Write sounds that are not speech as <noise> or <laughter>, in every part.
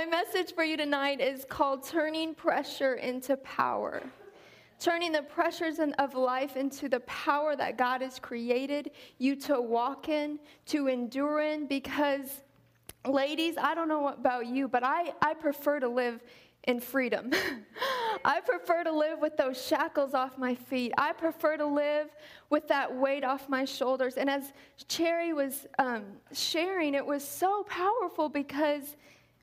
My message for you tonight is called Turning Pressure into Power. Turning the pressures of life into the power that God has created you to walk in, to endure in, because, ladies, I don't know about you, but I, I prefer to live in freedom. <laughs> I prefer to live with those shackles off my feet. I prefer to live with that weight off my shoulders. And as Cherry was um, sharing, it was so powerful because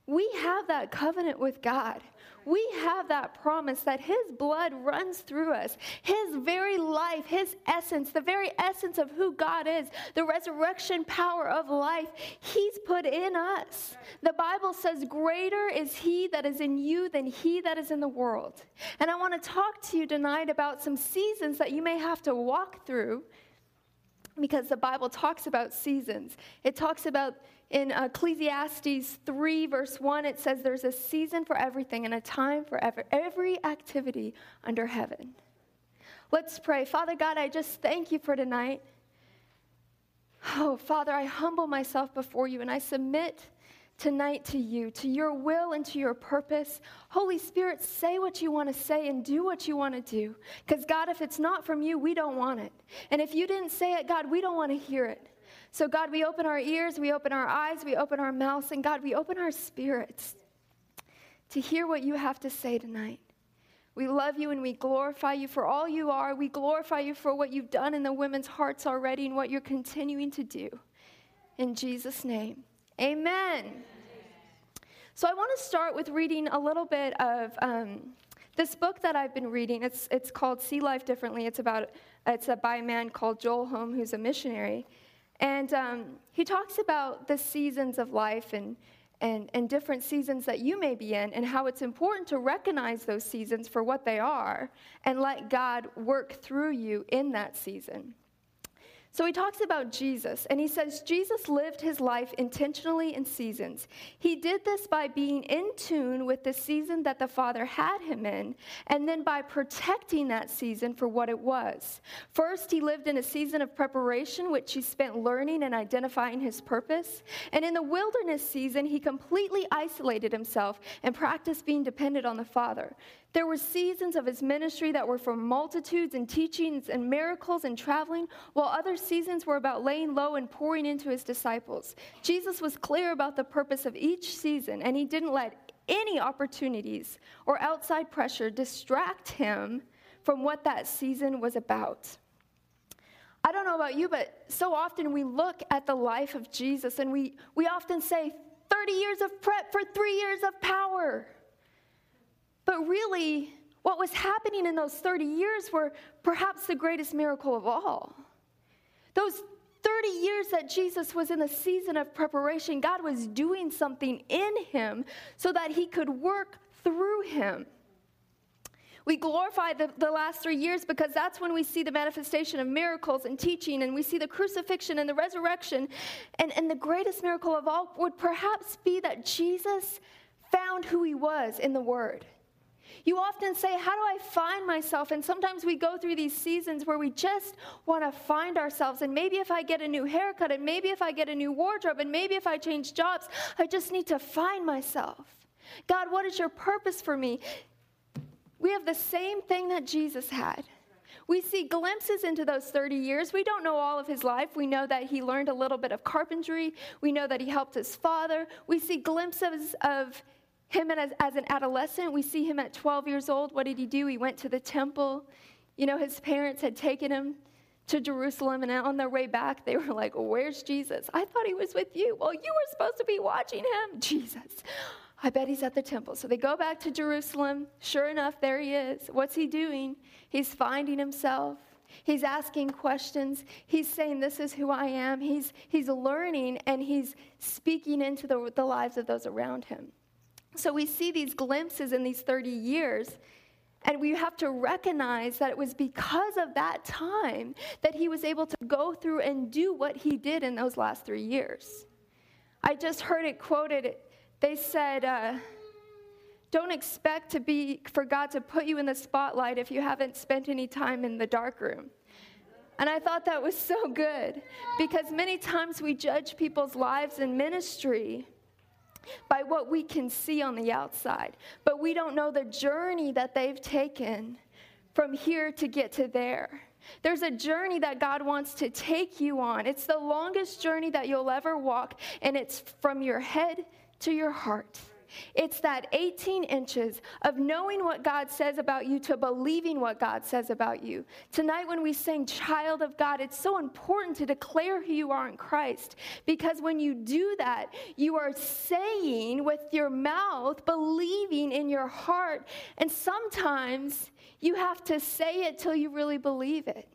we have that covenant with God. We have that promise that His blood runs through us. His very life, His essence, the very essence of who God is, the resurrection power of life, He's put in us. The Bible says, Greater is He that is in you than He that is in the world. And I want to talk to you tonight about some seasons that you may have to walk through because the Bible talks about seasons. It talks about in Ecclesiastes 3, verse 1, it says there's a season for everything and a time for every, every activity under heaven. Let's pray. Father God, I just thank you for tonight. Oh, Father, I humble myself before you and I submit tonight to you, to your will and to your purpose. Holy Spirit, say what you want to say and do what you want to do. Because, God, if it's not from you, we don't want it. And if you didn't say it, God, we don't want to hear it. So, God, we open our ears, we open our eyes, we open our mouths, and God, we open our spirits to hear what you have to say tonight. We love you and we glorify you for all you are. We glorify you for what you've done in the women's hearts already and what you're continuing to do. In Jesus' name, amen. So, I want to start with reading a little bit of. Um, this book that I've been reading, it's, it's called See Life Differently. It's about it's by a man called Joel Holm, who's a missionary. And um, he talks about the seasons of life and, and, and different seasons that you may be in, and how it's important to recognize those seasons for what they are and let God work through you in that season. So he talks about Jesus, and he says Jesus lived his life intentionally in seasons. He did this by being in tune with the season that the Father had him in, and then by protecting that season for what it was. First, he lived in a season of preparation, which he spent learning and identifying his purpose. And in the wilderness season, he completely isolated himself and practiced being dependent on the Father. There were seasons of his ministry that were for multitudes and teachings and miracles and traveling, while other seasons were about laying low and pouring into his disciples. Jesus was clear about the purpose of each season, and he didn't let any opportunities or outside pressure distract him from what that season was about. I don't know about you, but so often we look at the life of Jesus and we, we often say 30 years of prep for three years of power. But really, what was happening in those 30 years were perhaps the greatest miracle of all. Those 30 years that Jesus was in the season of preparation, God was doing something in him so that he could work through him. We glorify the, the last three years because that's when we see the manifestation of miracles and teaching, and we see the crucifixion and the resurrection. And, and the greatest miracle of all would perhaps be that Jesus found who he was in the Word. You often say, How do I find myself? And sometimes we go through these seasons where we just want to find ourselves. And maybe if I get a new haircut, and maybe if I get a new wardrobe, and maybe if I change jobs, I just need to find myself. God, what is your purpose for me? We have the same thing that Jesus had. We see glimpses into those 30 years. We don't know all of his life. We know that he learned a little bit of carpentry. We know that he helped his father. We see glimpses of him as, as an adolescent, we see him at 12 years old. What did he do? He went to the temple. You know, his parents had taken him to Jerusalem, and on their way back, they were like, Where's Jesus? I thought he was with you. Well, you were supposed to be watching him. <laughs> Jesus. I bet he's at the temple. So they go back to Jerusalem. Sure enough, there he is. What's he doing? He's finding himself. He's asking questions. He's saying, This is who I am. He's, he's learning and he's speaking into the, the lives of those around him. So we see these glimpses in these 30 years, and we have to recognize that it was because of that time that he was able to go through and do what he did in those last three years. I just heard it quoted. They said, uh, don't expect to be for God to put you in the spotlight if you haven't spent any time in the dark room. And I thought that was so good because many times we judge people's lives in ministry by what we can see on the outside, but we don't know the journey that they've taken from here to get to there. There's a journey that God wants to take you on. It's the longest journey that you'll ever walk, and it's from your head to your heart. It's that 18 inches of knowing what God says about you to believing what God says about you. Tonight, when we sing Child of God, it's so important to declare who you are in Christ because when you do that, you are saying with your mouth, believing in your heart, and sometimes you have to say it till you really believe it.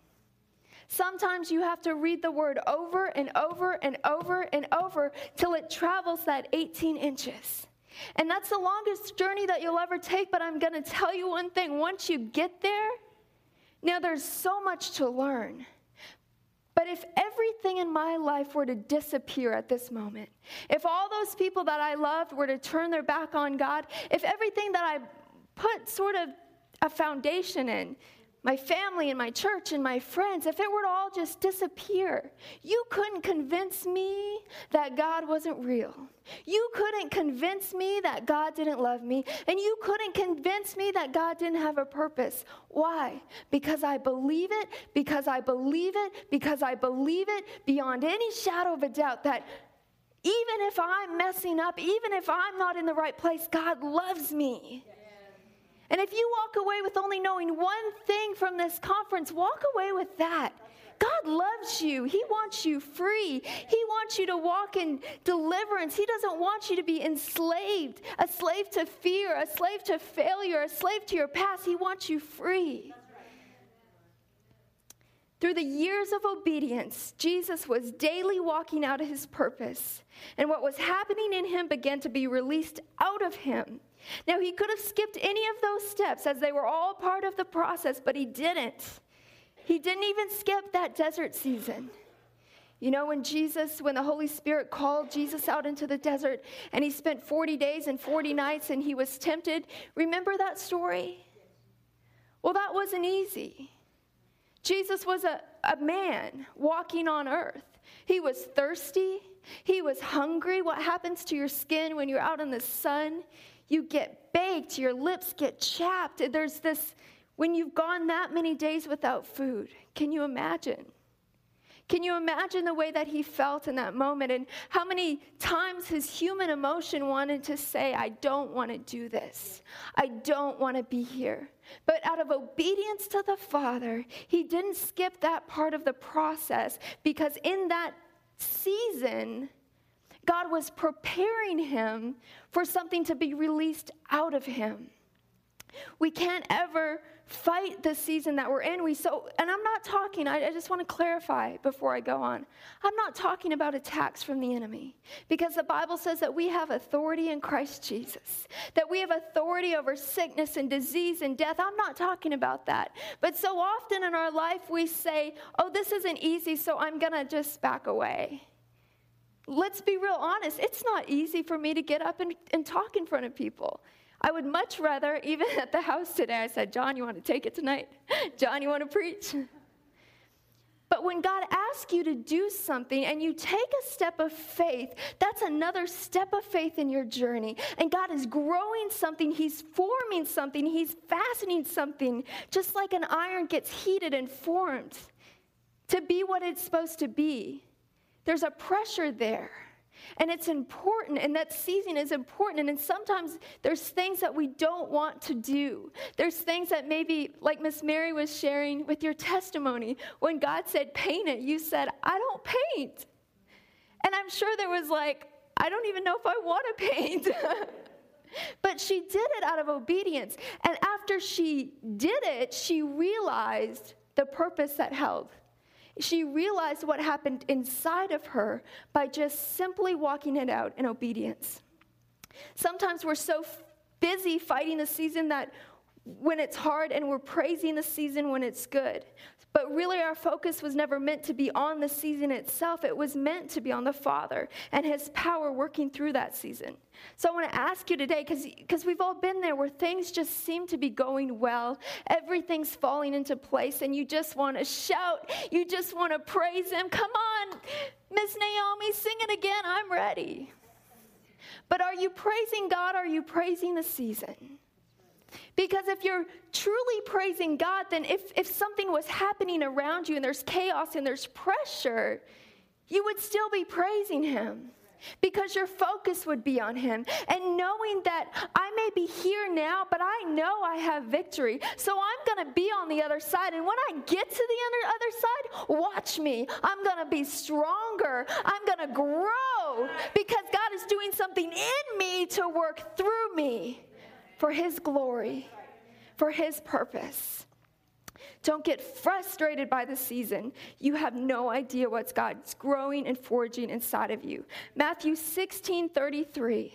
Sometimes you have to read the word over and over and over and over till it travels that 18 inches. And that's the longest journey that you'll ever take, but I'm going to tell you one thing. Once you get there, now there's so much to learn. But if everything in my life were to disappear at this moment, if all those people that I loved were to turn their back on God, if everything that I put sort of a foundation in my family and my church and my friends, if it were to all just disappear, you couldn't convince me that God wasn't real. You couldn't convince me that God didn't love me. And you couldn't convince me that God didn't have a purpose. Why? Because I believe it, because I believe it, because I believe it beyond any shadow of a doubt that even if I'm messing up, even if I'm not in the right place, God loves me. And if you walk away with only knowing one thing from this conference, walk away with that. God loves you. He wants you free. He wants you to walk in deliverance. He doesn't want you to be enslaved, a slave to fear, a slave to failure, a slave to your past. He wants you free. Through the years of obedience, Jesus was daily walking out of his purpose, and what was happening in him began to be released out of him. Now, he could have skipped any of those steps as they were all part of the process, but he didn't. He didn't even skip that desert season. You know, when Jesus, when the Holy Spirit called Jesus out into the desert and he spent 40 days and 40 nights and he was tempted, remember that story? Well, that wasn't easy. Jesus was a, a man walking on earth. He was thirsty, he was hungry. What happens to your skin when you're out in the sun? You get baked, your lips get chapped. There's this, when you've gone that many days without food, can you imagine? Can you imagine the way that he felt in that moment and how many times his human emotion wanted to say, I don't want to do this. I don't want to be here. But out of obedience to the Father, he didn't skip that part of the process because in that season, God was preparing him for something to be released out of him. We can't ever fight the season that we're in. We so, and I'm not talking, I, I, just want to clarify before I go on. I'm not talking about attacks from the enemy because the Bible says that we have authority in Christ Jesus, that we have authority over sickness and disease and death. I'm not talking about that. But so often in our life, we say, oh, this isn't easy, so I'm going to just back away let's be real honest, it's not easy for me to get up and, and talk in front of people. I would much rather, <laughs> even at the house today, I said, John, you want to take it tonight? <laughs> John, you want to preach? <laughs> But when God asks you to do something and you take a step of faith, that's another step of faith in your journey. And God is growing something, He's forming something, He's fastening something, just like an iron gets heated and formed to be what it's supposed to be. There's a pressure there. And it's important, and that season is important. And sometimes there's things that we don't want to do. There's things that maybe, like Miss Mary was sharing with your testimony, when God said, paint it, you said, I don't paint. And I'm sure there was like, I don't even know if I want to paint. <laughs> but she did it out of obedience. And after she did it, she realized the purpose that held. She realized what happened inside of her by just simply walking it out in obedience. Sometimes we're so busy fighting the season that when it's hard and we're praising the season when it's good. But really, our focus was never meant to be on the season itself. It was meant to be on the Father and His power working through that season. So I want to ask you today, because we've all been there where things just seem to be going well, everything's falling into place, and you just want to shout, you just want to praise Him. Come on, Miss Naomi, sing it again. I'm ready. But are you praising God? Are you praising the season? Because if you're truly praising God, then if, if something was happening around you and there's chaos and there's pressure, you would still be praising Him because your focus would be on Him. And knowing that I may be here now, but I know I have victory. So I'm going to be on the other side. And when I get to the other, side, watch me. I'm going to be stronger. I'm going to grow because God is doing something in me to work through me for His glory, for His purpose. Don't get frustrated by the season. You have no idea what's God's growing and forging inside of you. Matthew 16 33.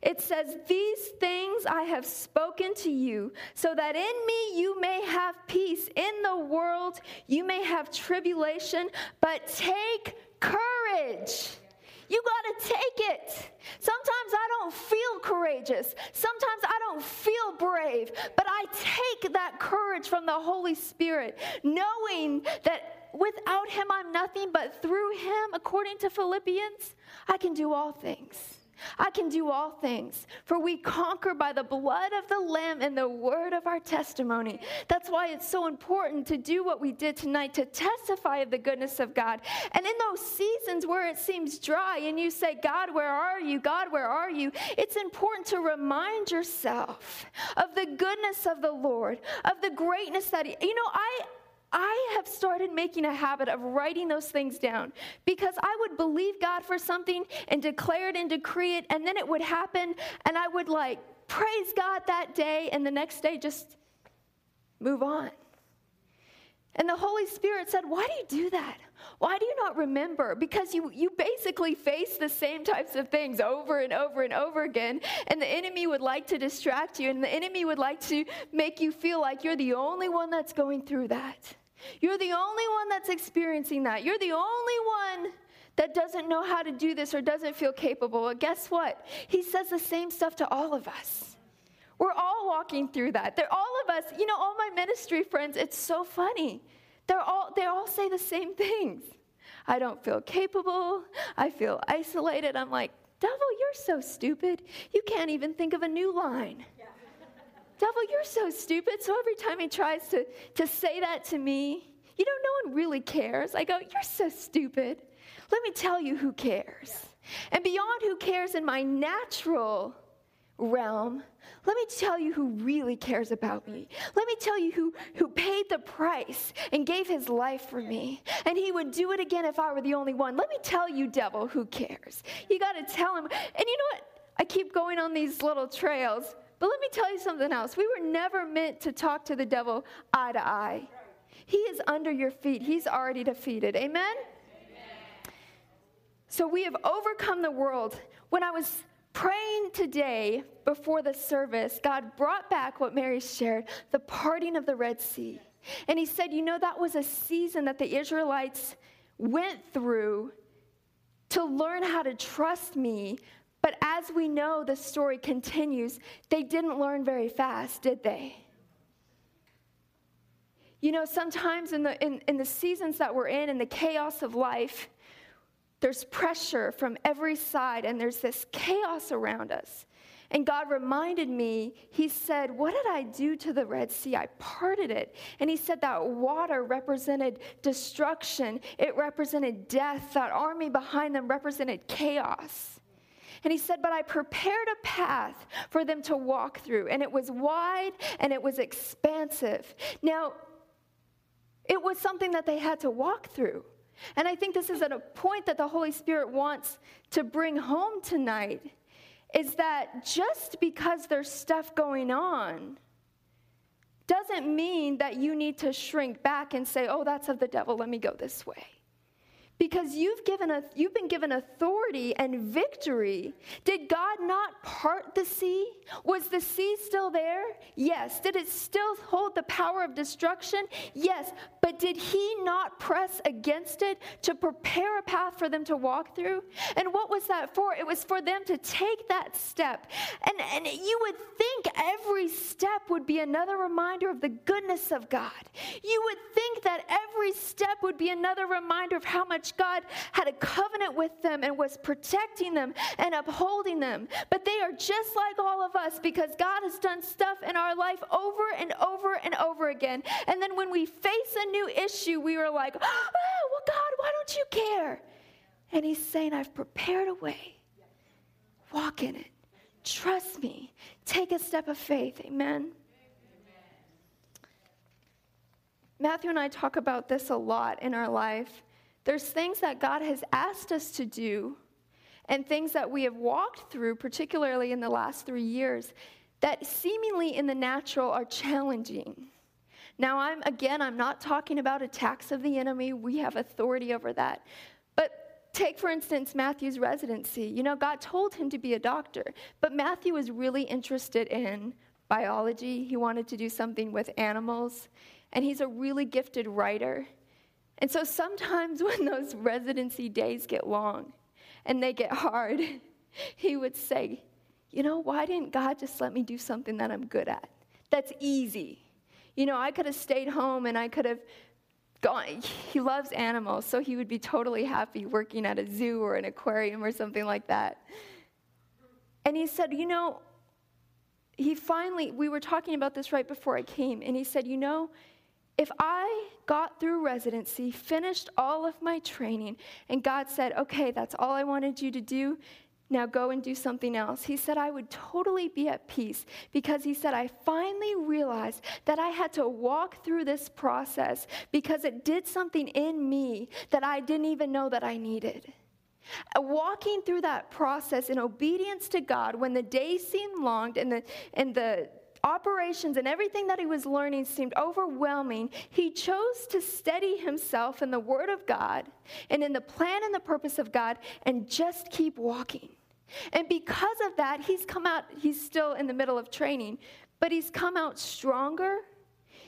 It says, These things I have spoken to you, so that in me you may have peace. In the world you may have tribulation, but take courage. You got to take it. Sometimes I don't feel courageous. Sometimes I don't feel brave, but I take that courage from the Holy Spirit, knowing that without Him I'm nothing, but through Him, according to Philippians, I can do all things. I can do all things, for we conquer by the blood of the Lamb and the word of our testimony. That's why it's so important to do what we did tonight to testify of the goodness of God. And in those seasons where it seems dry and you say, God, where are you? God, where are you? It's important to remind yourself of the goodness of the Lord, of the greatness that He, you know, I, I have started making a habit of writing those things down because I would believe God for something and declare it and decree it, and then it would happen, and I would like praise God that day, and the next day just move on. And the Holy Spirit said, Why do you do that? Why do you not remember? Because you, you basically face the same types of things over and over and over again. And the enemy would like to distract you, and the enemy would like to make you feel like you're the only one that's going through that. You're the only one that's experiencing that. You're the only one that doesn't know how to do this or doesn't feel capable. But guess what? He says the same stuff to all of us. We're all walking through that. They're all of us, you know, all my ministry friends, it's so funny. They're all, they all say the same things. I don't feel capable. I feel isolated. I'm like, devil, you're so stupid. You can't even think of a new line. Yeah. devil, you're so stupid. So every time he tries to, to say that to me, you know, no one really cares. I go, you're so stupid. Let me tell you who cares. Yeah. And beyond who cares in my natural realm, let me tell you who really cares about me. Let me tell you who, who paid the price and gave his life for me. And he would do it again if I were the only one. Let me tell you, devil, who cares. You got to tell him. And you know what? I keep going on these little trails. But let me tell you something else. We were never meant to talk to the devil eye to eye. He is under your feet, he's already defeated. Amen? Amen? So we have overcome the world. When I was praying today before the service, God brought back what Mary shared the parting of the Red Sea. And He said, You know, that was a season that the Israelites went through to learn how to trust me. But as we know, the story continues. They didn't learn very fast, did they? You know, sometimes in the, in, in the seasons that we're in, in the chaos of life, there's pressure from every side, and there's this chaos around us. And God reminded me, He said, What did I do to the Red Sea? I parted it. And He said that water represented destruction, it represented death. That army behind them represented chaos. And He said, But I prepared a path for them to walk through, and it was wide and it was expansive. Now, it was something that they had to walk through. And I think this is at a point that the Holy Spirit wants to bring home tonight is that just because there's stuff going on doesn't mean that you need to shrink back and say, oh, that's of the devil, let me go this way because you've given a, you've been given authority and victory. Did God not part the sea? Was the sea still there? Yes. Did it still hold the power of destruction? Yes. But did he not press against it to prepare a path for them to walk through? And what was that for? It was for them to take that step. And, and you would think every step would be another reminder of the goodness of God. You would think that every step would be another reminder of how much much God had a covenant with them and was protecting them and upholding them. But they are just like all of us because God has done stuff in our life over and over and over again. And then when we face a new issue, we were like, oh, well, God, why don't you care? And He's saying, I've prepared a way. Walk in it. Trust me. Take a step of faith. Amen. Matthew and I talk about this a lot in our life. There's things that God has asked us to do and things that we have walked through, particularly in the last three years, that seemingly in the natural are challenging. Now, I'm again, I'm not talking about attacks of the enemy. We have authority over that. But take, for instance, Matthew's residency. You know, God told him to be a doctor, but Matthew was really interested in biology. He wanted to do something with animals and he's a really gifted writer. And so sometimes <laughs> when those residency days get long and they get hard, <laughs> he would say, You know, why didn't God just let me do something that I'm good at? That's easy. You know, I could have stayed home and I could have gone. <laughs> He loves animals, so he would be totally happy working at a zoo or an aquarium or something like that. And he said, You know, he finally, we were talking about this right before I came, and he said, You know, if I got through residency, finished all of my training, and God said, okay, that's all I wanted you to do, now go and do something else. He said, I would totally be at peace because he said, I finally realized that I had to walk through this process because it did something in me that I didn't even know that I needed. Uh, walking through that process in obedience to God when the days seemed long and the, and the operations and everything that he was learning seemed overwhelming, he chose to steady himself in the Word of God and in the plan and the purpose of God and just keep walking. And because of that, he's come out, he's still in the middle of training, but he's come out stronger.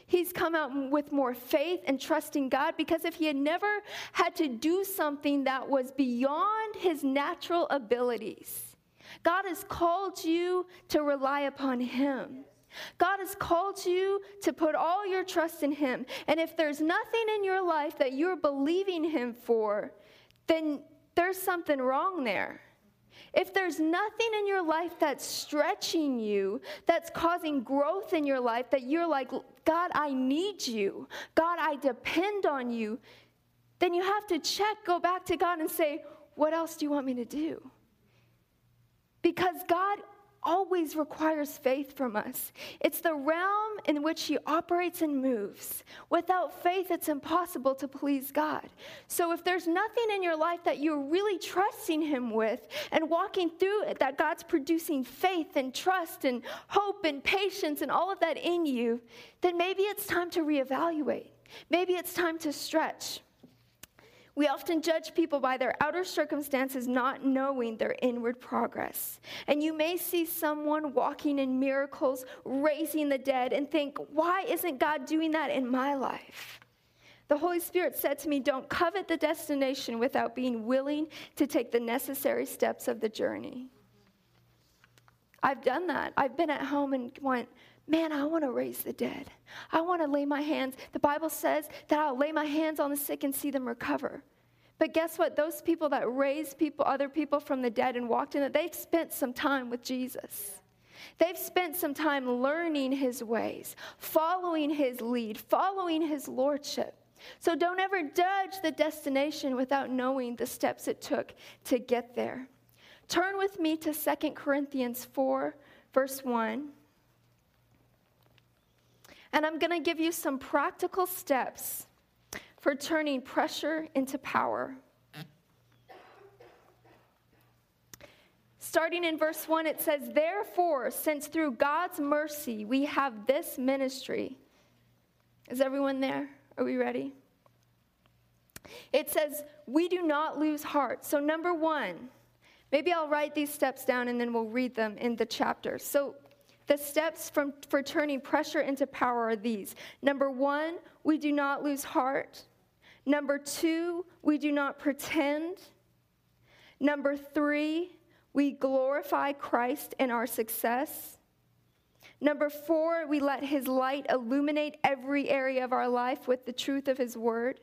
He's come out with more faith and trusting God because if he had never had to do something that was beyond his natural abilities, God has called you to rely upon him. God has called you to put all your trust in Him. And if there's nothing in your life that you're believing Him for, then there's something wrong there. If there's nothing in your life that's stretching you, that's causing growth in your life, that you're like, God, I need you, God, I depend on you, then you have to check, go back to God and say, What else do you want me to do? Because God always requires faith from us. It's the realm in which He operates and moves. Without faith, it's impossible to please God. So, if there's nothing in your life that you're really trusting Him with and walking through it, that God's producing faith and trust and hope and patience and all of that in you, then maybe it's time to reevaluate. Maybe it's time to stretch. We often judge people by their outer circumstances, not knowing their inward progress. And you may see someone walking in miracles, raising the dead, and think, why isn't God doing that in my life? The Holy Spirit said to me, Don't covet the destination without being willing to take the necessary steps of the journey. I've done that. I've been at home and went, Man, I want to raise the dead. I want to lay my hands. The Bible says that I'll lay my hands on the sick and see them recover. But guess what? Those people that raised people, other people from the dead and walked in it, they've spent some time with Jesus. They've spent some time learning his ways, following his lead, following his lordship. So don't ever judge the destination without knowing the steps it took to get there. Turn with me to 2 Corinthians 4, verse 1. And I'm going to give you some practical steps for turning pressure into power. Starting in verse 1, it says, Therefore, since through God's mercy we have this ministry. Is everyone there? Are we ready? It says, We do not lose heart. So, number one, maybe I'll write these steps down and then we'll read them in the chapter. So, the steps from, for turning pressure into power are these. Number one, we do not lose heart. Number two, we do not pretend. Number three, we glorify Christ in our success. Number four, we let his light illuminate every area of our life with the truth of his word.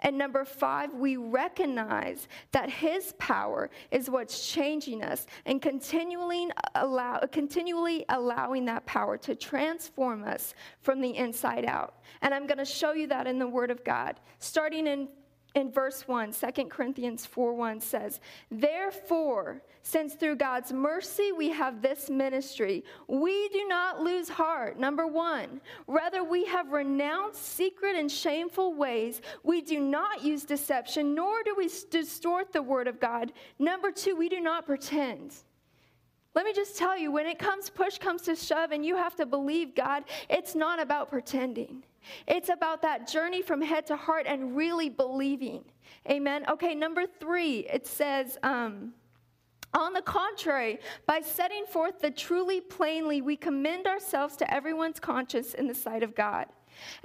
And number five, we recognize that His power is what's changing us and continually, allow, continually allowing that power to transform us from the inside out. And I'm going to show you that in the Word of God, starting in in verse 1, 2 Corinthians 4 1 says, Therefore, since through God's mercy we have this ministry, we do not lose heart. Number one, rather we have renounced secret and shameful ways. We do not use deception, nor do we distort the word of God. Number two, we do not pretend. Let me just tell you, when it comes, push comes to shove, and you have to believe God, it's not about pretending. It's about that journey from head to heart and really believing. Amen. Okay, number three, it says, um, on the contrary, by setting forth the truly plainly, we commend ourselves to everyone's conscience in the sight of God.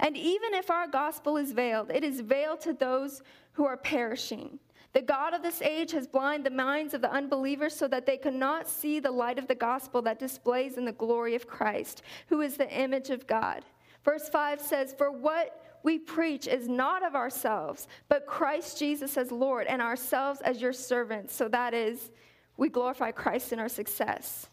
And even if our gospel is veiled, it is veiled to those who are perishing. The God of this age has blinded the minds of the unbelievers so that they cannot see the light of the gospel that displays in the glory of Christ, who is the image of God. Verse 5 says, For what we preach is not of ourselves, but Christ Jesus as Lord, and ourselves as your servants. So that is, we glorify Christ in our success.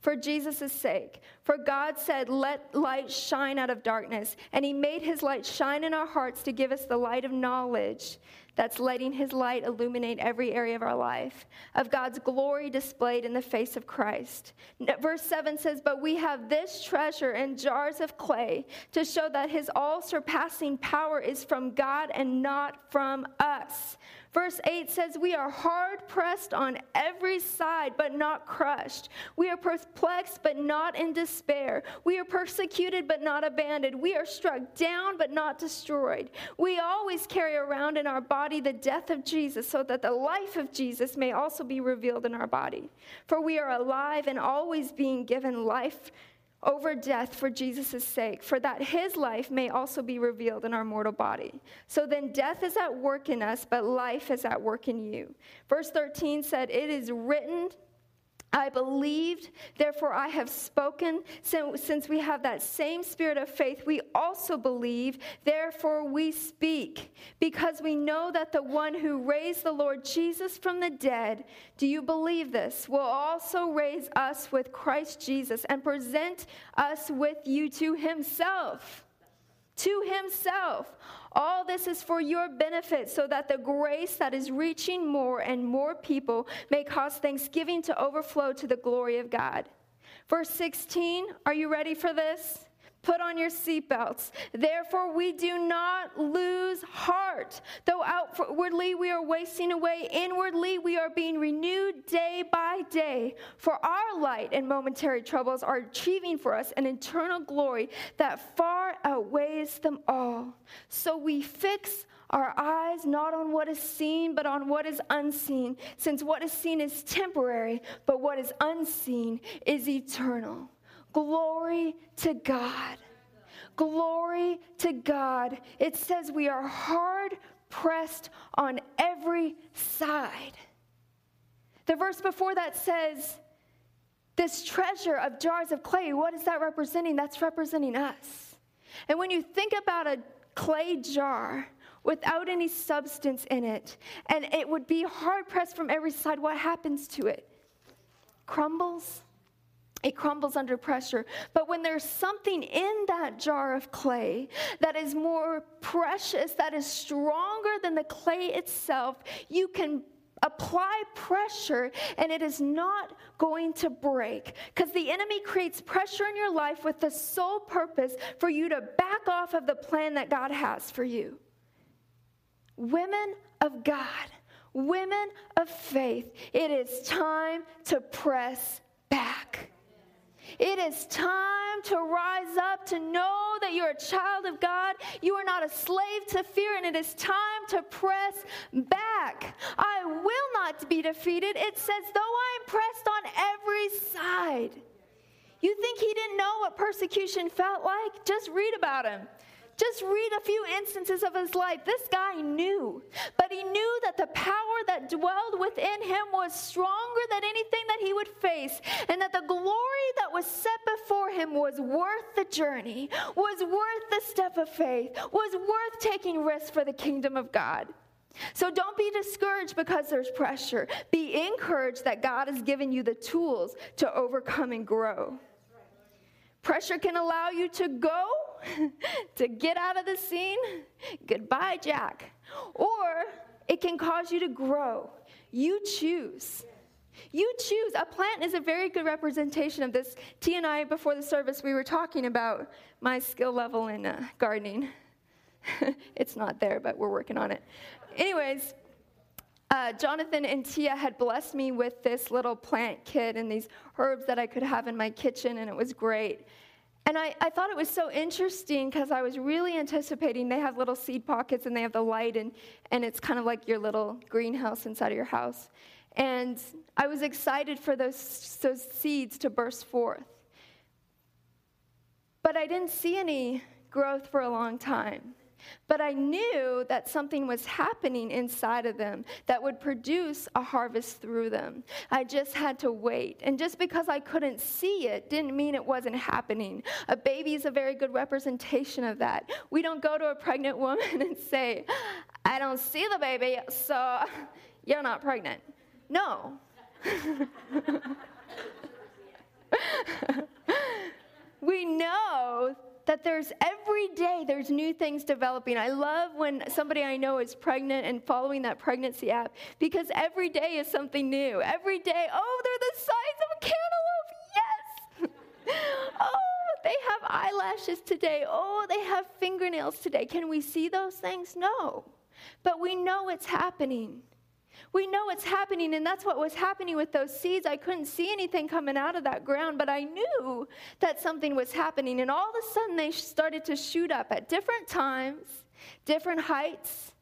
For Jesus' sake. For God said, Let light shine out of darkness. And He made His light shine in our hearts to give us the light of knowledge that's letting his light illuminate every area of our life, of God's glory displayed in the face of Christ. Verse 7 says, But we have this treasure in jars of clay to show that his all surpassing power is from God and not from us. Verse 8 says, We are hard pressed on every side, but not crushed. We are perplexed, but not in despair. We are persecuted, but not abandoned. We are struck down, but not destroyed. We always carry around in our body the death of Jesus, so that the life of Jesus may also be revealed in our body. For we are alive and always being given life over death for Jesus' sake, for that his life may also be revealed in our mortal body. So then death is at work in us, but life is at work in you. Verse 13 said, It is written, I believed, therefore I have spoken. Since we have that same spirit of faith, we also believe, therefore we speak, because we know that the one who raised the Lord Jesus from the dead, do you believe this, will also raise us with Christ Jesus and present us with you to himself. To himself. All this is for your benefit, so that the grace that is reaching more and more people may cause thanksgiving to overflow to the glory of God. Verse 16, are you ready for this? Put on your seatbelts. Therefore, we do not lose heart. Though outwardly we are wasting away, inwardly we are being renewed day by day. For our light and momentary troubles are achieving for us an eternal glory that far outweighs them all. So we fix our eyes not on what is seen, but on what is unseen, since what is seen is temporary, but what is unseen is eternal. Glory to God. Glory to God. It says we are hard pressed on every side. The verse before that says, This treasure of jars of clay, what is that representing? That's representing us. And when you think about a clay jar without any substance in it, and it would be hard pressed from every side, what happens to it? Crumbles it crumbles under pressure. But when there's something in that jar of clay that is more precious, that is stronger than the clay itself, you can apply pressure and it is not going to break. Because the enemy creates pressure in your life with the sole purpose for you to back off of the plan that God has for you. Women of God, women of faith, it is time to press back. It is time to rise up to know that you're a child of God. You are not a slave to fear, and it is time to press back. I will not be defeated. It says, though I am pressed on every side. You think he didn't know what persecution felt like? Just read about him. Just read a few instances of his life. This guy knew, but he knew that the power that dwelled within him was stronger than anything that he would face, and that the glory that was set before him was worth the journey, was worth the step of faith, was worth taking risks for the kingdom of God. So don't be discouraged because there's pressure. Be encouraged that God has given you the tools to overcome and grow. Pressure can allow you to go, <laughs> to get out of the scene. Goodbye, Jack. Or it can cause you to grow. You choose. You choose. A plant is a very good representation of this. T and I, before the service, we were talking about my skill level in uh, gardening. <laughs> it's not there, but we're working on it. Anyways, uh, Jonathan and Tia had blessed me with this little plant kit and these herbs that I could have in my kitchen, and it was great. And I, I thought it was so interesting because I was really anticipating they have little seed pockets and they have the light, and, and it's kind of like your little greenhouse inside of your house. And I was excited for those, those seeds to burst forth. But I didn't see any growth for a long time. But I knew that something was happening inside of them that would produce a harvest through them. I just had to wait. And just because I couldn't see it didn't mean it wasn't happening. A baby is a very good representation of that. We don't go to a pregnant woman <laughs> and say, I don't see the baby, so <laughs> you're not pregnant. No. <laughs> we that there's every day there's new things developing. I love when somebody I know is pregnant and following that pregnancy app because every day is something new. Every day, oh, they're the size of a cantaloupe. Yes. <laughs> oh, they have eyelashes today. Oh, they have fingernails today. Can we see those things? No. But we know it's happening. We know it's happening, and that's what was happening with those seeds. I couldn't see anything coming out of that ground, but I knew that something was happening. And all of a sudden, they started to shoot up at different times, different heights,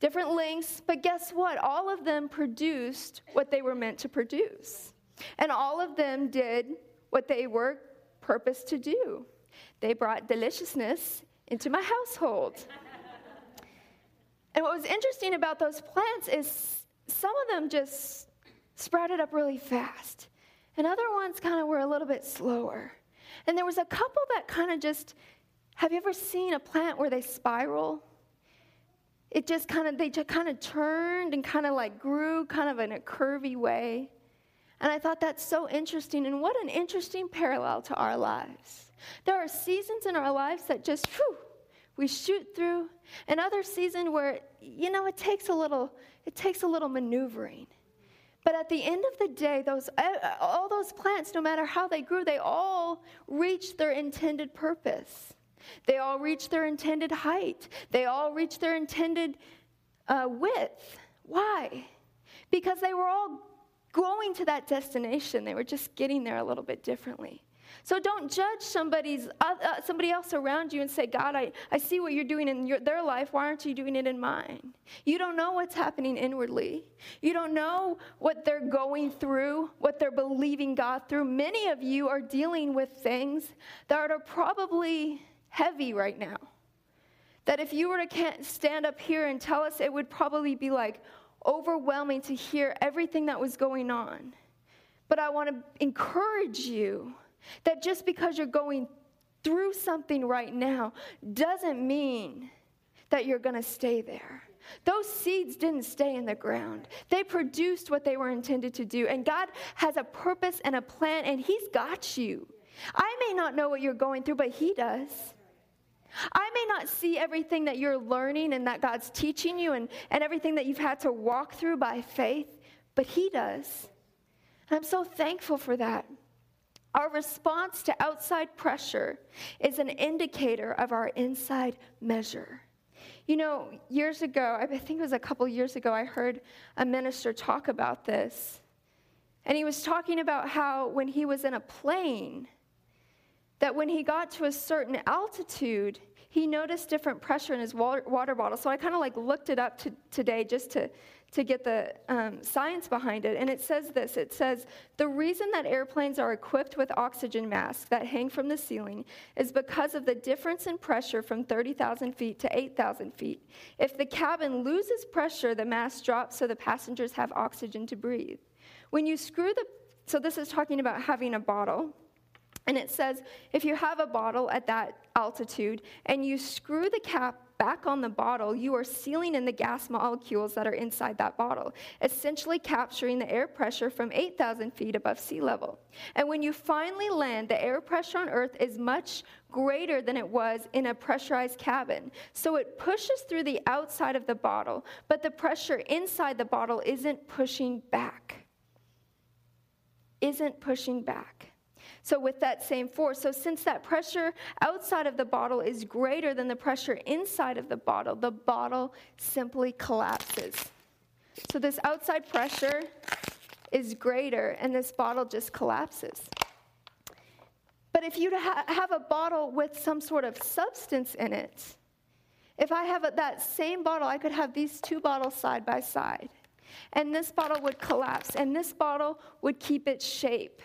different lengths. But guess what? All of them produced what they were meant to produce. And all of them did what they were purposed to do. They brought deliciousness into my household. <laughs> And what was interesting about those plants is some of them just sprouted up really fast, and other ones kind of were a little bit slower. And there was a couple that kind of just have you ever seen a plant where they spiral? It just kind of, they just kind of turned and kind of like grew kind of in a curvy way. And I thought that's so interesting. And what an interesting parallel to our lives. There are seasons in our lives that just, whew, we shoot through another season where you know it takes a little it takes a little maneuvering. But at the end of the day those all those plants no matter how they grew they all reached their intended purpose. They all reached their intended height. They all reached their intended uh, width. Why? Because they were all going to that destination. They were just getting there a little bit differently so don't judge somebody's, uh, somebody else around you and say, God, I, I see what you're doing in your, their life. Why aren't you doing it in mine? You don't know what's happening inwardly. You don't know what they're going through, what they're believing God through. Many of you are dealing with things that are probably heavy right now. That if you were to stand up here and tell us, it would probably be like overwhelming to hear everything that was going on. But I want to encourage you that just because you're going through something right now doesn't mean that you're going to stay there. Those seeds didn't stay in the ground. They produced what they were intended to do. And God has a purpose and a plan, and He's got you. I may not know what you're going through, but He does. I may not see everything that you're learning and that God's teaching you and, and everything that you've had to walk through by faith, but He does. And I'm so thankful for that. Our response to outside pressure is an indicator of our inside measure. You know, years ago, I think it was a couple years ago, I heard a minister talk about this. And he was talking about how when he was in a plane, that when he got to a certain altitude, he noticed different pressure in his water, water bottle. So I kind of like looked it up to, today just to, to get the um, science behind it. And it says this it says, the reason that airplanes are equipped with oxygen masks that hang from the ceiling is because of the difference in pressure from 30,000 feet to 8,000 feet. If the cabin loses pressure, the mask drops so the passengers have oxygen to breathe. When you screw the, so this is talking about having a bottle. And it says if you have a bottle at that altitude and you screw the cap back on the bottle, you are sealing in the gas molecules that are inside that bottle, essentially capturing the air pressure from 8,000 feet above sea level. And when you finally land, the air pressure on Earth is much greater than it was in a pressurized cabin. So it pushes through the outside of the bottle, but the pressure inside the bottle isn't pushing back. Isn't pushing back. So, with that same force, so since that pressure outside of the bottle is greater than the pressure inside of the bottle, the bottle simply collapses. So, this outside pressure is greater, and this bottle just collapses. But if you ha- have a bottle with some sort of substance in it, if I have a, that same bottle, I could have these two bottles side by side. And this bottle would collapse, and this bottle would keep its shape.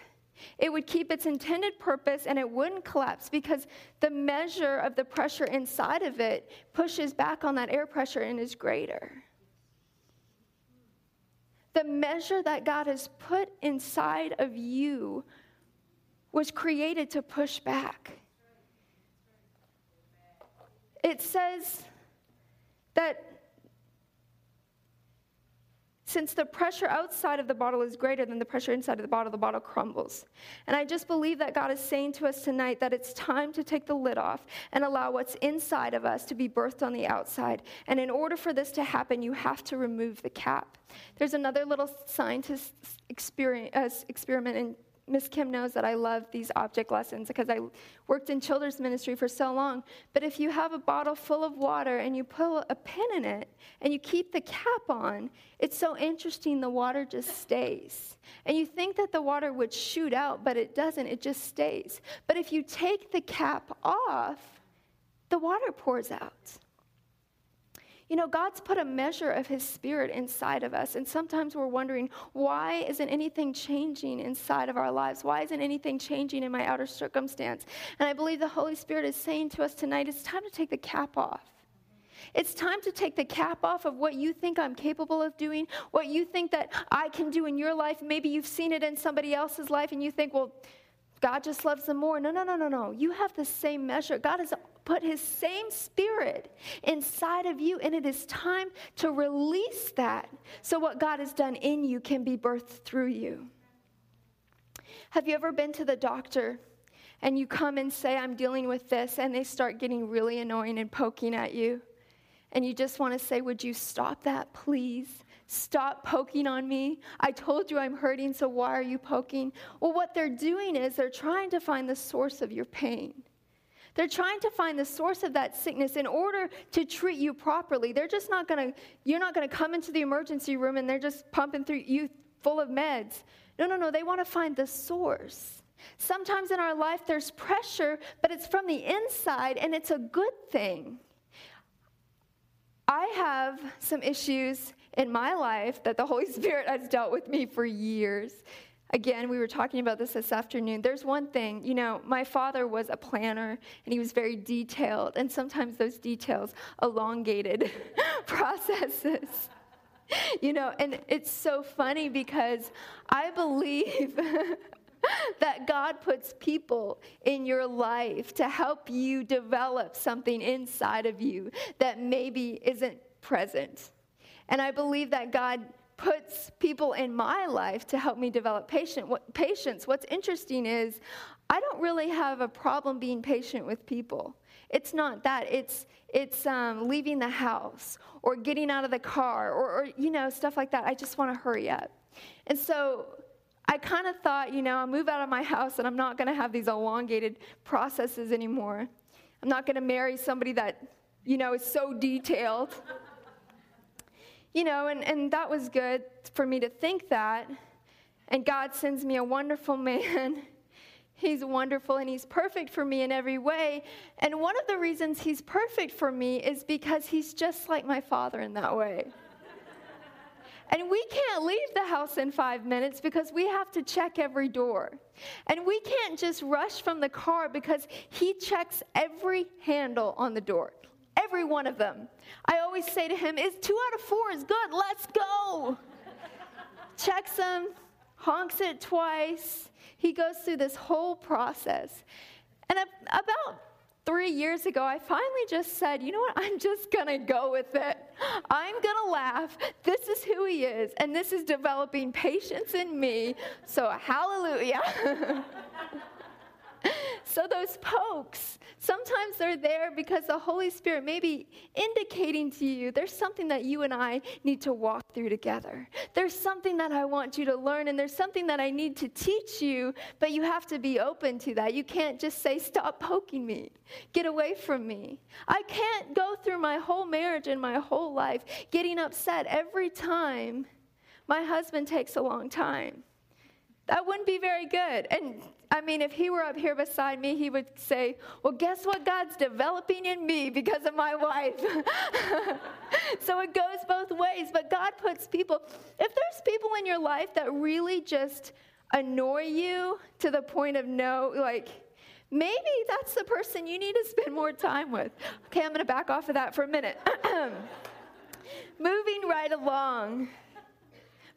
It would keep its intended purpose and it wouldn't collapse because the measure of the pressure inside of it pushes back on that air pressure and is greater. The measure that God has put inside of you was created to push back. It says that since the pressure outside of the bottle is greater than the pressure inside of the bottle, the bottle crumbles. And I just believe that God is saying to us tonight that it's time to take the lid off and allow what's inside of us to be birthed on the outside. And in order for this to happen, you have to remove the cap. There's another little scientist experiment, uh, experiment in Miss Kim knows that I love these object lessons because I worked in children's ministry for so long. But if you have a bottle full of water and you put a pin in it and you keep the cap on, it's so interesting the water just stays. And you think that the water would shoot out, but it doesn't, it just stays. But if you take the cap off, the water pours out. You know, God's put a measure of His Spirit inside of us, and sometimes we're wondering, why isn't anything changing inside of our lives? Why isn't anything changing in my outer circumstance? And I believe the Holy Spirit is saying to us tonight, it's time to take the cap off. It's time to take the cap off of what you think I'm capable of doing, what you think that I can do in your life. Maybe you've seen it in somebody else's life and you think, well, God just loves them more. No, no, no, no, no. You have the same measure. God has put his same spirit inside of you, and it is time to release that so what God has done in you can be birthed through you. Have you ever been to the doctor and you come and say, I'm dealing with this, and they start getting really annoying and poking at you? And you just want to say, Would you stop that, please? Stop poking on me. I told you I'm hurting, so why are you poking? Well, what they're doing is they're trying to find the source of your pain. They're trying to find the source of that sickness in order to treat you properly. They're just not going to, you're not going to come into the emergency room and they're just pumping through you full of meds. No, no, no. They want to find the source. Sometimes in our life there's pressure, but it's from the inside and it's a good thing. I have some issues in my life that the Holy <laughs> Spirit has dealt with me for years. Again, we were talking about this this afternoon. There's one thing, you know, my father was a planner and he was very detailed, and sometimes those details elongated <laughs> processes. <laughs> You know, and it's so funny because I believe <laughs> that God puts people in your life to help you develop something inside of you that maybe isn't present. And I believe that God puts people in my life to help me develop patient, what, patience. What's interesting is I don't really have a problem being patient with people. It's not that. It's it's um, leaving the house or getting out of the car or, or you know stuff like that. I just want to hurry up. And so I kind of thought, you know, I'll move out of my house and I'm not going to have these elongated processes anymore. I'm not going to marry somebody that, you know, is so detailed you know, and, and that was good for me to think that. And God sends me a wonderful <laughs> man. He's wonderful and He's perfect for me in every way. And one of the reasons He's perfect for me is because He's just like my Father in that way. And we can't leave the house in five minutes because we have to check every door. And we can't just rush from the car because he checks every handle on the door, every one of them. I always say to him, Is two out of four is good? Let's go. Checks them, honks it twice. He goes through this whole process. And about three years ago, I finally just said, you know what? I'm just going to go with it. I'm going to laugh. This is who he is, and this is developing patience in me. So, hallelujah. <laughs> so, those pokes, sometimes they're there because the Holy Spirit may be indicating to you there's something that you and I need to walk through together. There's something that I want you to learn, and there's something that I need to teach you, but you have to be open to that. You can't just say, Stop poking me, get away from me. I can't go through my whole marriage and my whole life getting upset every time my husband takes a long time. That wouldn't be very good. And I mean, if he were up here beside me, he would say, Well, guess what God's developing in me because of my wife? <laughs> so it goes both ways. But God puts people, if there's people in your life that really just annoy you to the point of no, like, maybe that's the person you need to spend more time with. Okay, I'm going to back off of that for a minute. <clears throat> Moving right along.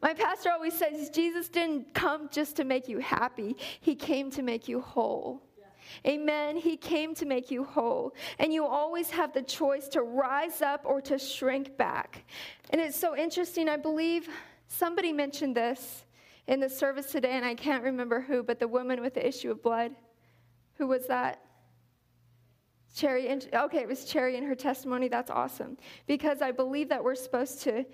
My pastor always says Jesus didn't come just to make you happy, He came to make you whole. Amen. He came to make you whole. And you always have the choice to rise up or to shrink back. And it's so interesting. I believe somebody mentioned this in the service today, and I can't remember who, but the woman with the issue of blood. Who was that? Cherry. okay, it was Cherry in her testimony. That's awesome. Because I believe that we're supposed to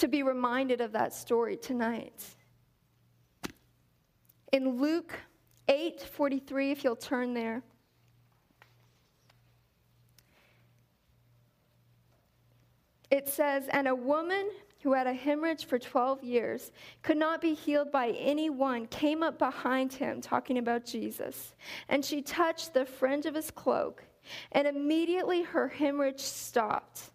to be reminded of that story tonight. In Luke 8 43, if you'll turn there. It says, And a woman who had a hemorrhage for 12 years could not be healed by anyone came up behind him, talking about Jesus. And she touched the fringe of his cloak, and immediately her hemorrhage stopped.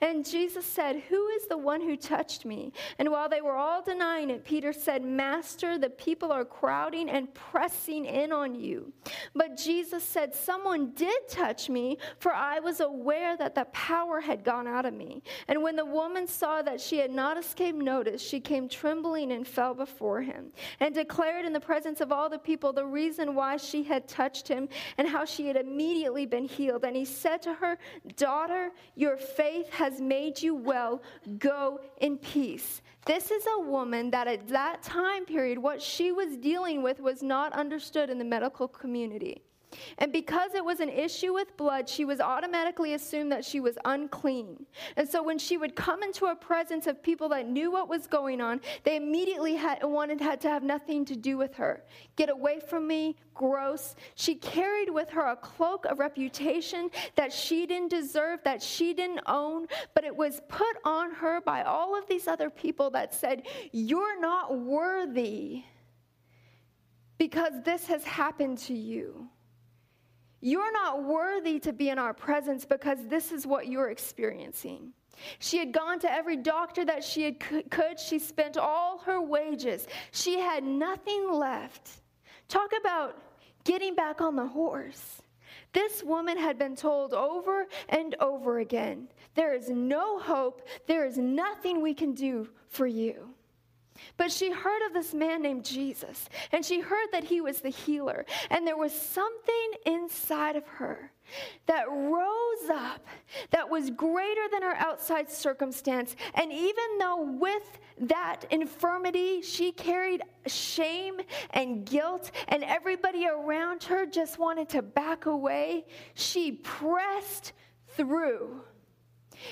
And Jesus said, Who is the one who touched me? And while they were all denying it, Peter said, Master, the people are crowding and pressing in on you. But Jesus said, Someone did touch me, for I was aware that the power had gone out of me. And when the woman saw that she had not escaped notice, she came trembling and fell before him, and declared in the presence of all the people the reason why she had touched him and how she had immediately been healed. And he said to her, Daughter, your faith has made you well. Go in peace. This is a woman that at that time period, what she was dealing with was not understood in the medical community. And because it was an issue with blood, she was automatically assumed that she was unclean. And so when she would come into a presence of people that knew what was going on, they immediately had, wanted had to have nothing to do with her. Get away from me, gross. She carried with her a cloak of reputation that she didn't deserve, that she didn't own, but it was put on her by all of these other people that said, You're not worthy because this has happened to you. You're not worthy to be in our presence because this is what you're experiencing. She had gone to every doctor that she could. She spent all her wages. She had nothing left. Talk about getting back on the horse. This woman had been told over and over again there is no hope, there is nothing we can do for you. But she heard of this man named Jesus, and she heard that he was the healer. And there was something inside of her that rose up that was greater than her outside circumstance. And even though with that infirmity, she carried shame and guilt, and everybody around her just wanted to back away, she pressed through.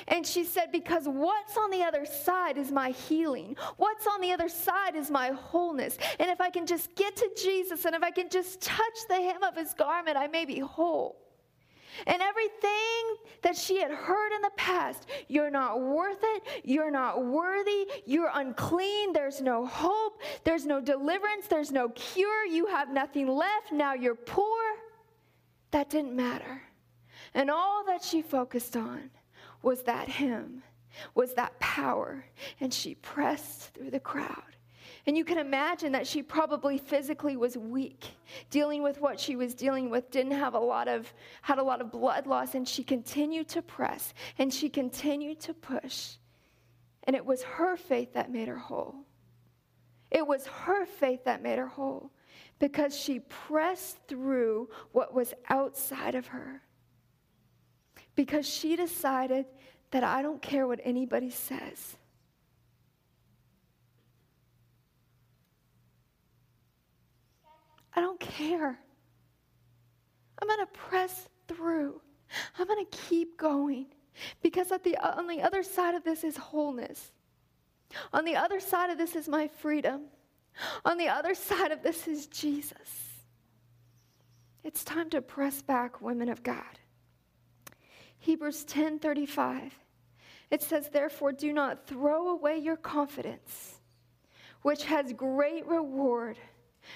And she said, Because what's on the other side is my healing. What's on the other side is my wholeness. And if I can just get to Jesus and if I can just touch the hem of his garment, I may be whole. And everything that she had heard in the past you're not worth it, you're not worthy, you're unclean, there's no hope, there's no deliverance, there's no cure, you have nothing left, now you're poor that didn't matter. And all that she focused on was that hymn, was that power. And she pressed through the crowd. And you can imagine that she probably physically was weak, dealing with what she was dealing with, didn't have a lot of, had a lot of blood loss, and she continued to press and she continued to push. And it was her faith that made her whole. It was her faith that made her whole because she pressed through what was outside of her. Because she decided that I don't care what anybody says. I don't care. I'm going to press through. I'm going to keep going because at the, on the other side of this is wholeness. On the other side of this is my freedom. On the other side of this is Jesus. It's time to press back, women of God. Hebrews 10:35. It says, "Therefore do not throw away your confidence, which has great reward."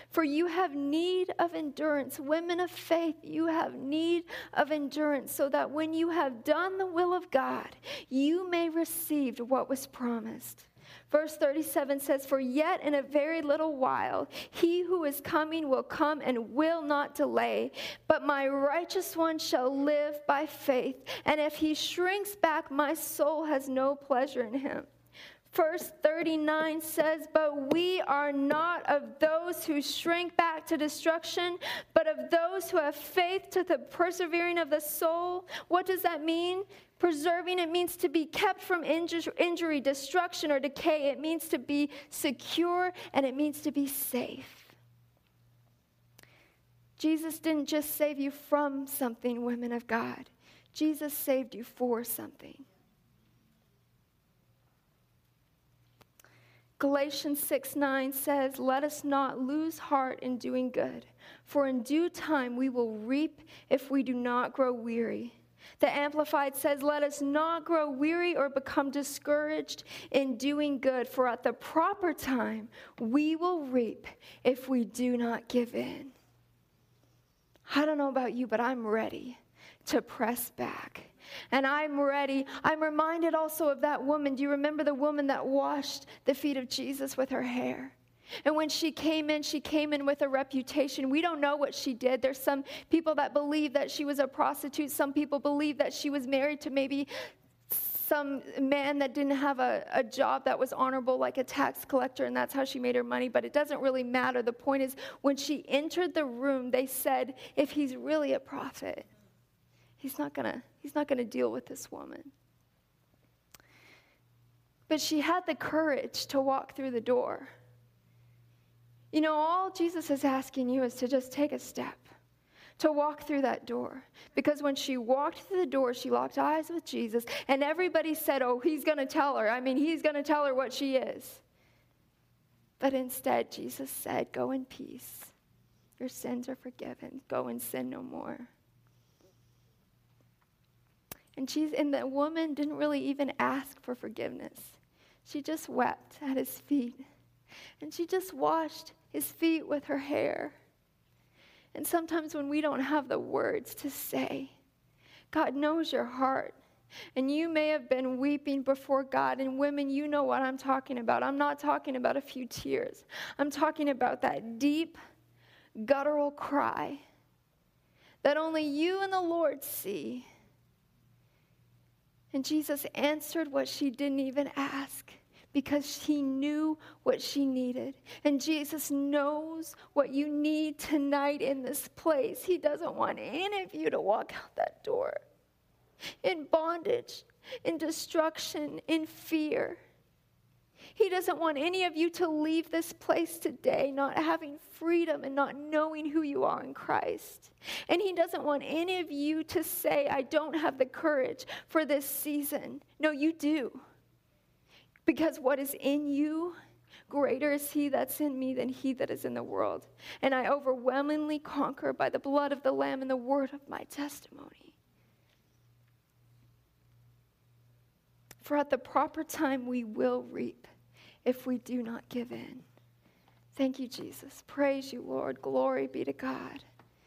For you have need of endurance. Women of faith, you have need of endurance, so that when you have done the will of God, you may receive what was promised. Verse 37 says, For yet in a very little while, he who is coming will come and will not delay. But my righteous one shall live by faith. And if he shrinks back, my soul has no pleasure in him. Verse 39 says, But we are not of those who shrink back to destruction, but of those who have faith to the persevering of the soul. What does that mean? Preserving, it means to be kept from injury, destruction, or decay. It means to be secure, and it means to be safe. Jesus didn't just save you from something, women of God, Jesus saved you for something. Galatians 6 9 says, Let us not lose heart in doing good, for in due time we will reap if we do not grow weary. The Amplified says, Let us not grow weary or become discouraged in doing good, for at the proper time we will reap if we do not give in. I don't know about you, but I'm ready to press back and I'm ready. I'm reminded also of that woman. Do you remember the woman that washed the feet of Jesus with her hair? And when she came in, she came in with a reputation. We don't know what she did. There's some people that believe that she was a prostitute. Some people believe that she was married to maybe some man that didn't have a, a job that was honorable, like a tax collector, and that's how she made her money. But it doesn't really matter. The point is, when she entered the room, they said, if he's really a prophet, he's not to He's not to deal with this woman. But she had the courage to walk through the door. You know, all Jesus is asking you is to just take a step, to walk through that door. Because when she walked through the door, she locked eyes with Jesus, and everybody said, Oh, he's going to tell her. I mean, he's going to tell her what she is. But instead, Jesus said, Go in peace. Your sins are forgiven. Go and sin no more. And she's and the woman didn't really even ask for forgiveness. She just wept at his feet. And she just washed his feet with her hair. And sometimes when we don't have the words to say, God knows your heart. And you may have been weeping before God. And women, you know what I'm talking about. I'm not talking about a few tears, I'm talking about that deep, guttural cry that only you and the Lord see. And Jesus answered what she didn't even ask because he knew what she needed. And Jesus knows what you need tonight in this place. He doesn't want any of you to walk out that door in bondage, in destruction, in fear. He doesn't want any of you to leave this place today not having freedom and not knowing who you are in Christ. And He doesn't want any of you to say, I don't have the courage for this season. No, you do. Because what is in you, greater is He that's in me than He that is in the world. And I overwhelmingly conquer by the blood of the Lamb and the word of my testimony. For at the proper time we will reap if we do not give in. Thank you, Jesus. Praise you, Lord. Glory be to God.